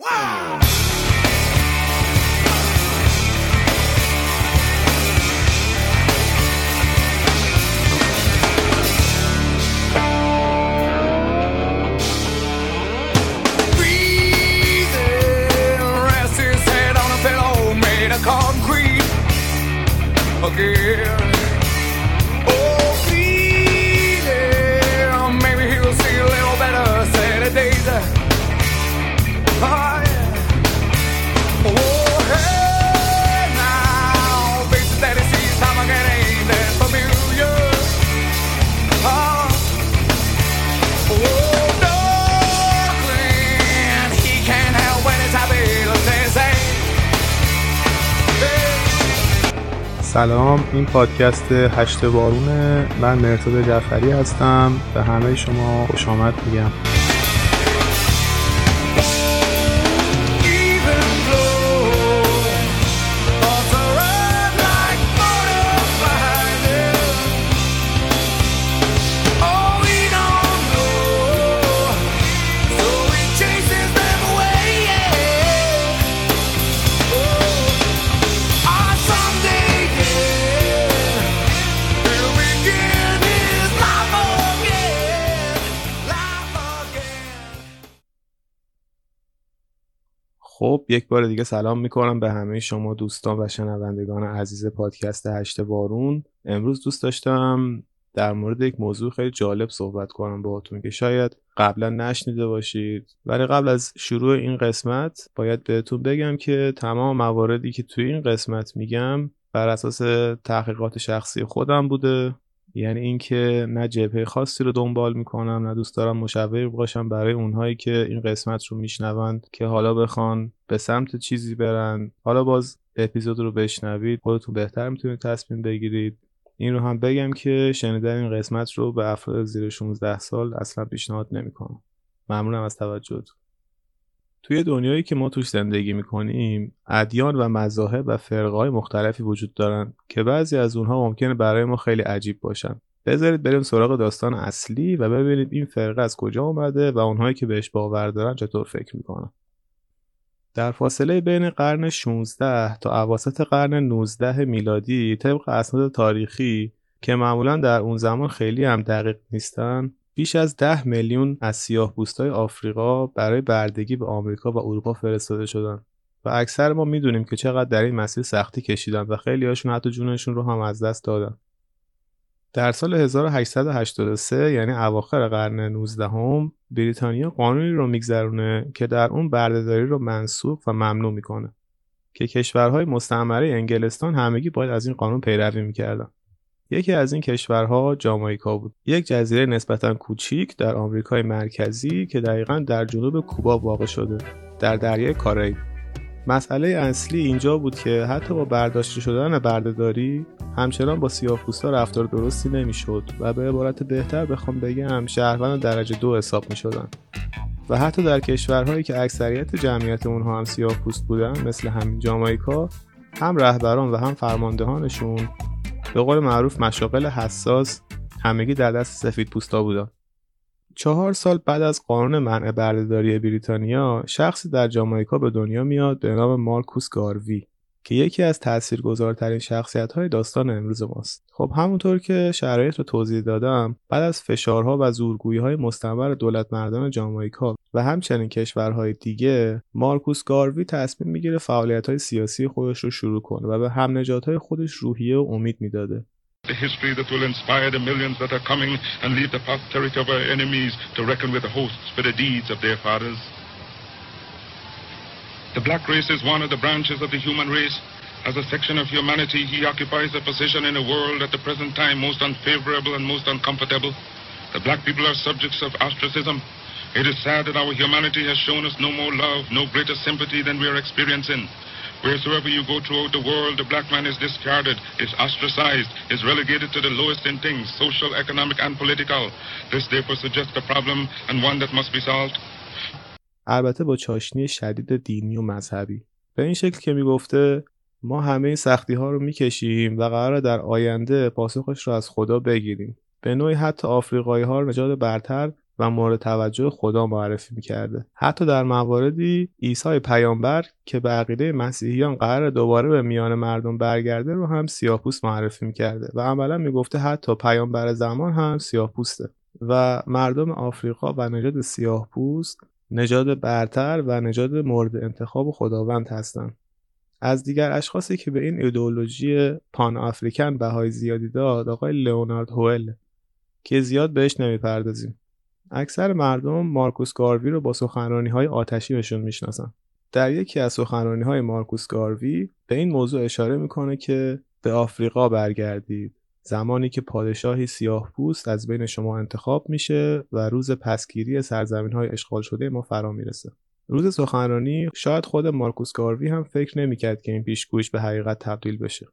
Wow! سلام این پادکست هشت بارونه. من مرتضی جعفری هستم به همه شما خوش آمد میگم. یک بار دیگه سلام می‌کنم به همه شما دوستان و شنوندگان عزیز پادکست هشت بارون. امروز دوست داشتم در مورد یک موضوع خیلی جالب صحبت کنم باهاتون که شاید قبلا نشنیده باشید. ولی قبل از شروع این قسمت باید بهتون بگم که تمام مواردی که توی این قسمت میگم بر اساس تحقیقات شخصی خودم بوده. یعنی اینکه نه جبهه خاصی رو دنبال می‌کنم نه دوست دارم مشوق باشم برای اونهایی که این قسمت رو میشنوند که حالا بخوان به سمت چیزی برن. حالا باز اپیزود رو بشنوید خودتون بهتر می‌تونید تصمیم بگیرید. این رو هم بگم که شنیدن این قسمت رو به افراد زیر 16 سال اصلا پیشنهاد نمی‌کنم. ممنونم از توجهتون. توی دنیایی که ما توش زندگی می‌کنیم ادیان و مذاهب و فرقهای مختلفی وجود دارن که بعضی از اونها ممکنه برای ما خیلی عجیب باشن. بذارید بریم سراغ داستان اصلی و ببینید این فرقه از کجا اومده و اونهایی که بهش باور دارن چطور فکر می‌کنن. در فاصله بین قرن 16 تا اواسط قرن 19 میلادی طبق اسناد تاریخی که معمولا در اون زمان خیلی هم دقیق نیستن بیش از ده میلیون از سیاه بوستای آفریقا برای بردگی به آمریکا و اروپا فرستاده شدن. و اکثر ما می‌دونیم که چقدر در این مسیر سختی کشیدن و خیلی هاشون حتی جونشون رو هم از دست دادن. در سال 1883 یعنی اواخر قرن 19 هم بریتانیا قانونی رو میگذرونه که در اون بردهداری رو منسوخ و ممنوع می‌کنه که کشورهای مستعمره انگلستان همگی باید از این قانون پیروی می‌کردن. یکی از این کشورها جامائیکا بود. یک جزیره نسبتا کوچیک در آمریکای مرکزی که دقیقا در جنوب کوبا واقع شده در دریای کارائیب مسئله اصلی اینجا بود که حتی با برداشته شدن بردهداری همچنان با سیاه‌پوستا رفتار درستی نمی‌شد و به عبارت بهتر بخوام بگم شهروند درجه دو حساب می‌شدن. و حتی در کشورهایی که اکثریت جمعیت اونها هم سیاه پوست بودن مثل همین جامائیکا هم رهبران و هم فرماندهانشون به قول معروف مشاقل حساس همگی در دست سفید پوستا بودن. چهار سال بعد از قانون منع بردهداری بریتانیا شخصی در جامائیکا به دنیا میاد به نام مارکوس گاروی که یکی از تاثیرگذارترین شخصیت های داستان امروز ماست. خب همونطور که شرایط رو توضیح دادم بعد از فشارها و زورگویی های مستمر دولت مردان جامائیکا و همچنین کشورهای دیگه مارکوس گاروی تصمیم می‌گیره فعالیت های سیاسی خودش رو شروع کنه و به هم های خودش روحیه و امید می‌داده The history that will inspire the millions that are coming and leave the posterity of our enemies to reckon with the hosts for the deeds of their fathers. The black race is one of the branches of the human race. As a section of humanity, he occupies a position in a world at the present time most unfavorable and most uncomfortable. The black people are subjects of ostracism. It is sad that our humanity has shown us no more love, no greater sympathy than we are experiencing. Wheresoever you go throughout the world, the black man is discarded, is ostracized, is relegated to the lowest in things, social, economic, and political. This therefore suggests a problem and one that must be solved. البته با چاشنی شدید دینی و مذهبی به این شکل که می‌گفته ما همه این سختی ها رو می‌کشیم و قرار در آینده پاسخش رو از خدا بگیریم به نوعی حتی آفریقایی ها نجات برتر و مورد توجه خدا معرفی می‌کرده. حتی در مواردی عیسی پیامبر که به عقیده مسیحیان قرار دوباره به میان مردم برگرده رو هم سیاهپوست معرفی می‌کرده و عملا می‌گفته حتی پیامبر زمان هم سیاهپوسته و مردم آفریقا و نژاد سیاهپوست نژاد برتر و نژاد مورد انتخاب خداوند هستند. از دیگر اشخاصی که به این ایدئولوژی پان آفریکن بهای زیادی داد آقای لئونارد هوئل که زیاد بهش نمی‌پردازیم. اکثر مردم مارکوس گاروی رو با سخنرانی های آتشی بهشون می‌شناسن. در یکی از سخنرانی های مارکوس گاروی به این موضوع اشاره می‌کنه که به آفریقا برگردید. زمانی که پادشاهی سیاه پوست از بین شما انتخاب میشه و روز پسگیری سرزمین های اشغال شده ما فرا می‌رسه. روز سخنرانی شاید خود مارکوس گاروی هم فکر نمی‌کرد که این پیشگویش به حقیقت تبدیل بشه.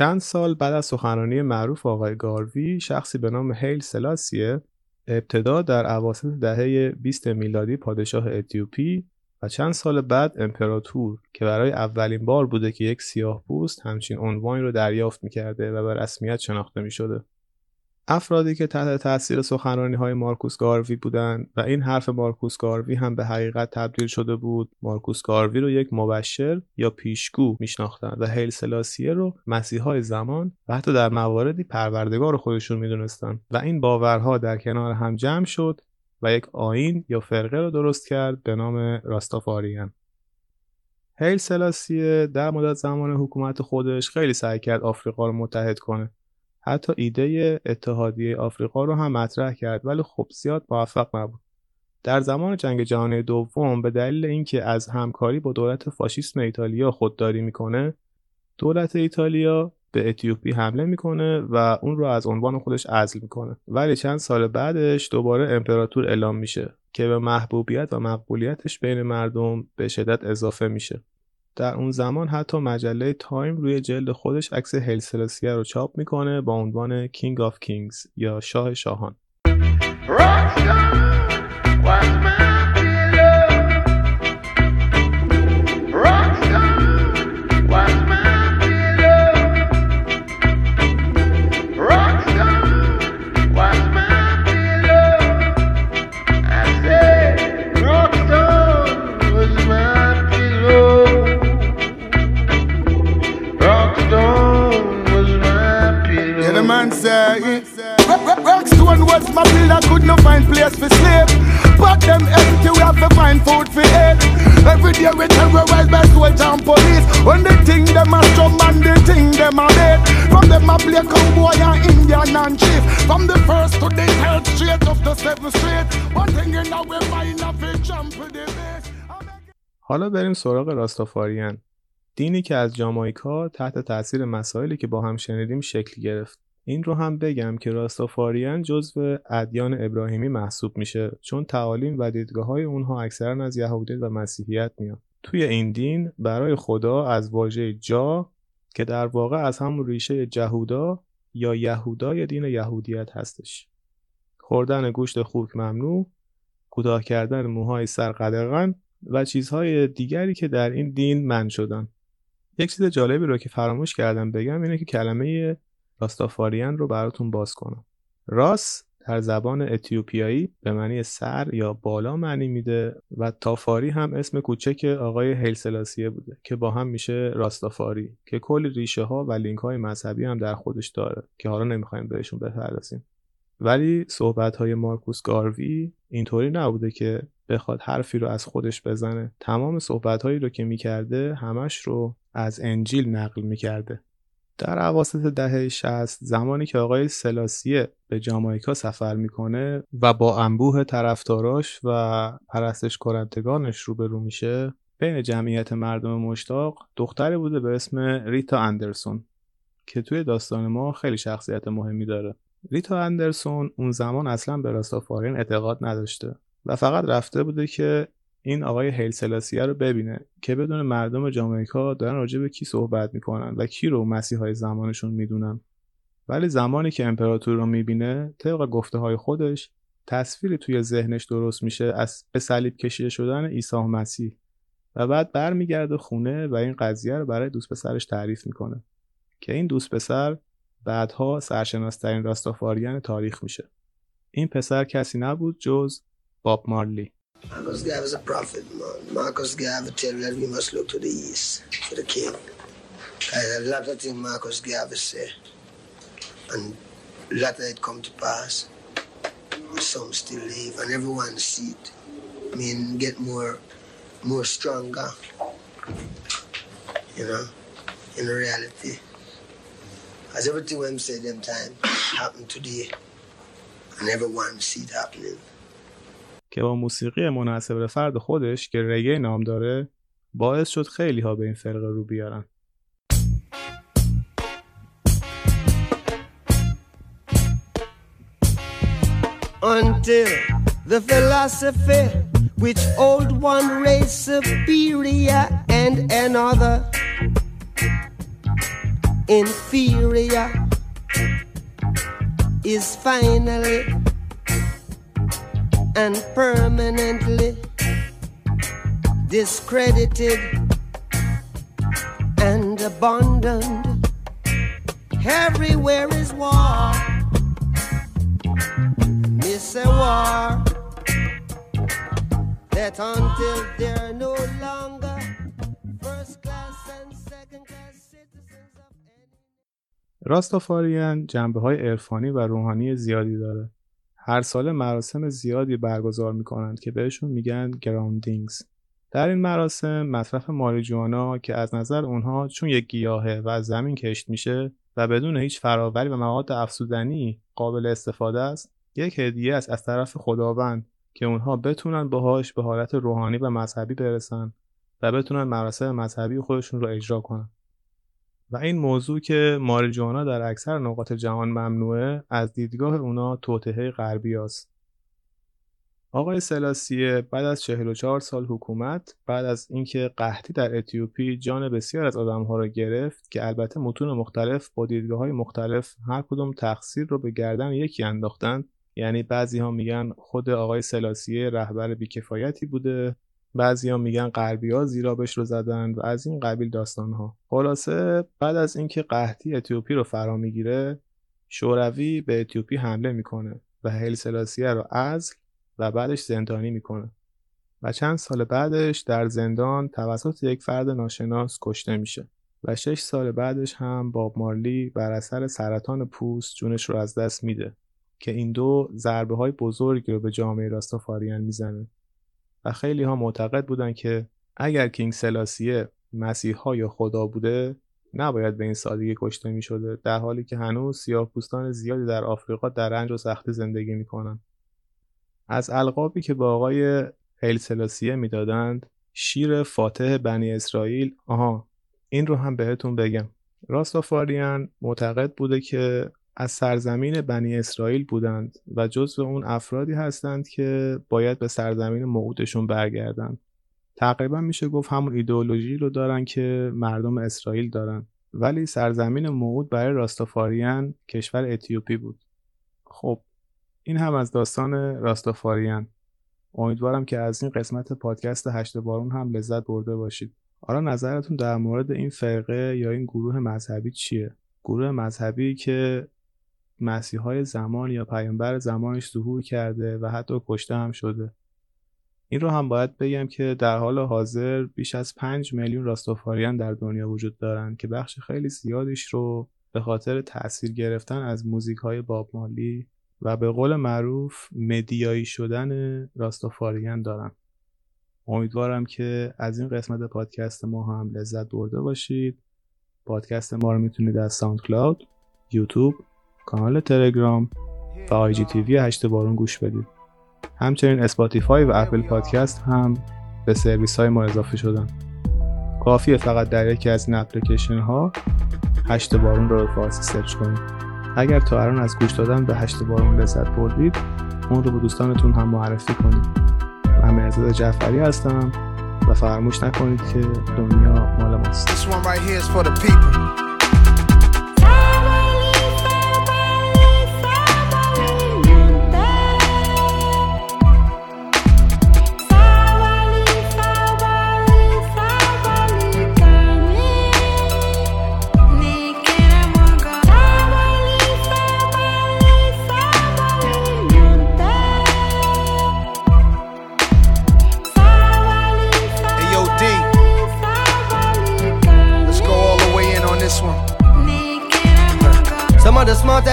چند سال بعد از سخنرانی معروف آقای گاروی شخصی به نام هیل سلاسیه ابتدا در عواسط دهه 20 میلادی پادشاه اتیوپی و چند سال بعد امپراتور که برای اولین بار بوده که یک سیاه پوست همچین عنوانی رو دریافت می‌کرده و به رسمیت شناخته می‌شده. افرادی که تحت تاثیر سخنرانی های مارکوس گاروی بودند و این حرف مارکوس گاروی هم به حقیقت تبدیل شده بود مارکوس گاروی رو یک مبشر یا پیشگو میشناختند و هیل سلاسیه رو مسیحای زمان و حتی در مواردی پروردگار خودشون می‌دونستند و این باورها در کنار هم جمع شد و یک آین یا فرقه رو درست کرد به نام راستافاریان. هیل سلاسیه در مدت زمان حکومت خودش خیلی سعی کرد آفریقا رو متحد کنه. حتی ایده اتحادیه آفریقا رو هم مطرح کرد ولی خب زیاد موفق نبود. در زمان جنگ جهانی دوم به دلیل اینکه از همکاری با دولت فاشیسم ایتالیا خودداری می‌کنه دولت ایتالیا به اتیوپی حمله می‌کنه و اون رو از عنوان خودش عزل می‌کنه. ولی چند سال بعدش دوباره امپراتور اعلام میشه که به محبوبیت و مقبولیتش بین مردم به شدت اضافه میشه. در اون زمان حتی مجله تایم روی جلد خودش عکس هایله سلاسیه رو چاپ می‌کنه با عنوان King of Kings یا شاه شاهان. Place for sleep. But them empty, we have to find food for eat. Every day we terrorize by soldier and police. When they think them a strong man, they think them a dead. From them a play cowboy and Indian and chief. From the first to the third straight of the seventh street. One thing in our mind, a fit jump with the base. حالا بریم سراغ راستافاریان دینی که از جامایکا تحت تاثیر مسائلی که با هم شنیدیم شکل گرفت این رو هم بگم که راستافاریان جزو ادیان ابراهیمی محسوب میشه چون تعالیم و دیدگاه های اونها اکثرا از یهودیت و مسیحیت میاد توی این دین برای خدا از واژه جا که در واقع از همون ریشه جهودا یا یهودای دین یهودیت هستش. خوردن گوشت خوک ممنوع کوتاه کردن موهای سر قدغن و چیزهای دیگری که در این دین من شدن. یک چیز جالبی رو که فراموش کردم بگم اینه که کلمه راستافاریان رو براتون باز کنم. راس در زبان اتیوپیایی به معنی سر یا بالا معنی میده و تافاری هم اسم کوچک آقای هیلسلاسیه بوده که با هم میشه راستافاری که کلی ریشه ها و لینک های مذهبی هم در خودش داره که حالا نمی‌خوایم بهشون بپردازیم. ولی صحبت های مارکوس گاروی اینطوری نبوده که بخواد حرفی رو از خودش بزنه. تمام صحبت هایی رو که می‌کرده همش رو از انجیل نقل می‌کرده. در عواسط دهه 60 زمانی که آقای سلاسیه به جامایکا سفر می‌کنه و با انبوه طرفداراش و پرستش کنندگانش روبرو میشه بین جمعیت مردم مشتاق دختری بوده به اسم ریتا اندرسون که توی داستان ما خیلی شخصیت مهمی داره. ریتا اندرسون اون زمان اصلا به راستافارین اعتقاد نداشته و فقط رفته بوده که این آقای هیل سلاسیه رو ببینه که بدون مردم جامائیکا دارن راجع به کی صحبت می‌کنن و کی رو مسیح های زمانشون می‌دونن. ولی زمانی که امپراتور رو می‌بینه طبق گفته های خودش تصویری توی ذهنش درست میشه از به صلیب کشیده شدن عیسی مسیح. و بعد برمیگرده خونه و این قضیه رو برای دوست پسرش تعریف می‌کنه که این دوست پسر بعدها سرشناسترین راستافاریان تاریخ میشه. این پسر کسی نبود جز باب مارلی. Marcus Garvey is a prophet, man. Marcus Garvey tell that we must look to the east for the king. a lot of things Marcus Garvey say, and a lot of it come to pass. Some still live, and everyone see it. I mean, get more, more stronger. You know, in reality, as everything when say them time happen today, and everyone see it happening. که با موسیقی مناسب به فرد خودش که رگه نام داره باعث شد خیلی ها به این فرقه رو بیارن Until the philosophy which old one race superior and another inferior is finally and permanently discredited and abandoned. Everywhere is war. Miss a war. That until they're no longer first class and second class citizens of any... راستافاریان جنبه های عرفانی و روحانی زیادی داره. هر سال مراسم زیادی برگزار می‌کنند که بهشون میگن گراوندینگز. در این مراسم مصرف ماریجوانا که از نظر اونها چون یک گیاهه و از زمین کشت میشه و بدون هیچ فراوری و مواد افزودنی قابل استفاده است یک هدیه است از طرف خداوند که اونها بتونن باهاش به حالت روحانی و مذهبی برسن و بتونن مراسم مذهبی خودشون رو اجرا کنن. و این موضوع که ماریجوانا در اکثر نقاط جهان ممنوعه از دیدگاه اونا توطئه غربی است. آقای سلاسیه بعد از 44 سال حکومت بعد از اینکه قحطی در اتیوپی جان بسیار از آدمها را گرفت که البته متون مختلف با دیدگاه های مختلف هر کدوم تقصیر رو به گردن یکی انداختن یعنی بعضی ها میگن خود آقای سلاسیه رهبر بیکفایتی بوده بعضیا میگن غربی ها زیرابش رو زدن و از این قبیل داستان ها خلاصه بعد از اینکه قحطی اتیوپی رو فرا می‌گیره شوروی به اتیوپی حمله می‌کنه و هیل سلاسیه رو ازل و بعدش زندانی می‌کنه و چند سال بعدش در زندان توسط یک فرد ناشناس کشته میشه و شش سال بعدش هم باب مارلی بر اثر سرطان پوست جونش رو از دست میده که این دو ضربه های بزرگی رو به جامعه راستافاریان می‌زنه. و خیلی ها معتقد بودن که اگر کینگ سلاسیه مسیحا یا خدا بوده نباید به این سادگی کشته می شده در حالی که هنوز سیاه پوستان زیادی در آفریقا در رنج و سختی زندگی می کنن. از القابی که با آقای هیل سلاسیه می‌دادند شیر فاتح بنی اسرائیل آها این رو هم بهتون بگم راستافاریان معتقد بوده که از سرزمین بنی اسرائیل بودند و جزو اون افرادی هستند که باید به سرزمین موعودشون برگردند. تقریبا میشه گفت همون ایدئولوژی رو دارن که مردم اسرائیل دارن ولی سرزمین موعود برای راستافاریان کشور اتیوپی بود. خب این هم از داستان راستافاریان. امیدوارم که از این قسمت پادکست هشت بارون هم لذت برده باشید. حالا نظرتون در مورد این فرقه یا این گروه مذهبی چیه گروه مذهبی که مسیحای زمان یا پیامبر زمانش ظهور کرده و حتی کشته هم شده. این رو هم باید بگم که در حال حاضر بیش از 5 میلیون راستافاریان در دنیا وجود دارند که بخش خیلی زیادیش رو به خاطر تاثیر گرفتن از موزیک های باب مالی و به قول معروف مدیایی شدن راستافاریان دارن. امیدوارم که از این قسمت پادکست ما هم لذت برده باشید. پادکست ما رو می‌تونید از ساوند کلاود یوتیوب کانال تلگرام و IGTV هشت بارون گوش بدید. همچنین اسپاتیفای و اپل پادکست هم به سرویس های ما اضافه شدن. کافیه فقط در یکی از این اپلیکیشن ها هشت بارون رو به فارسی سرچ کنید. اگر تا الان از گوش دادن به هشت بارون لذت بردید اون رو به دوستانتون هم معرفی کنید. من مهرزاد جعفری هستم و فراموش نکنید که دنیا مال ماست.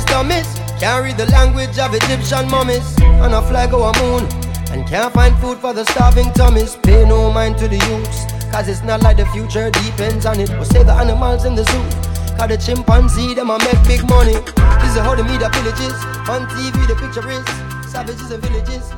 Dummies Can't read the language of Egyptian mummies. And a flag over moon. And can't find food for the starving tummies. Pay no mind to the youths. Cause it's not like the future depends on it. But save the animals in the zoo. Cause the chimpanzee, them a make big money. This is how the media villages On TV the picture is. Savages and villages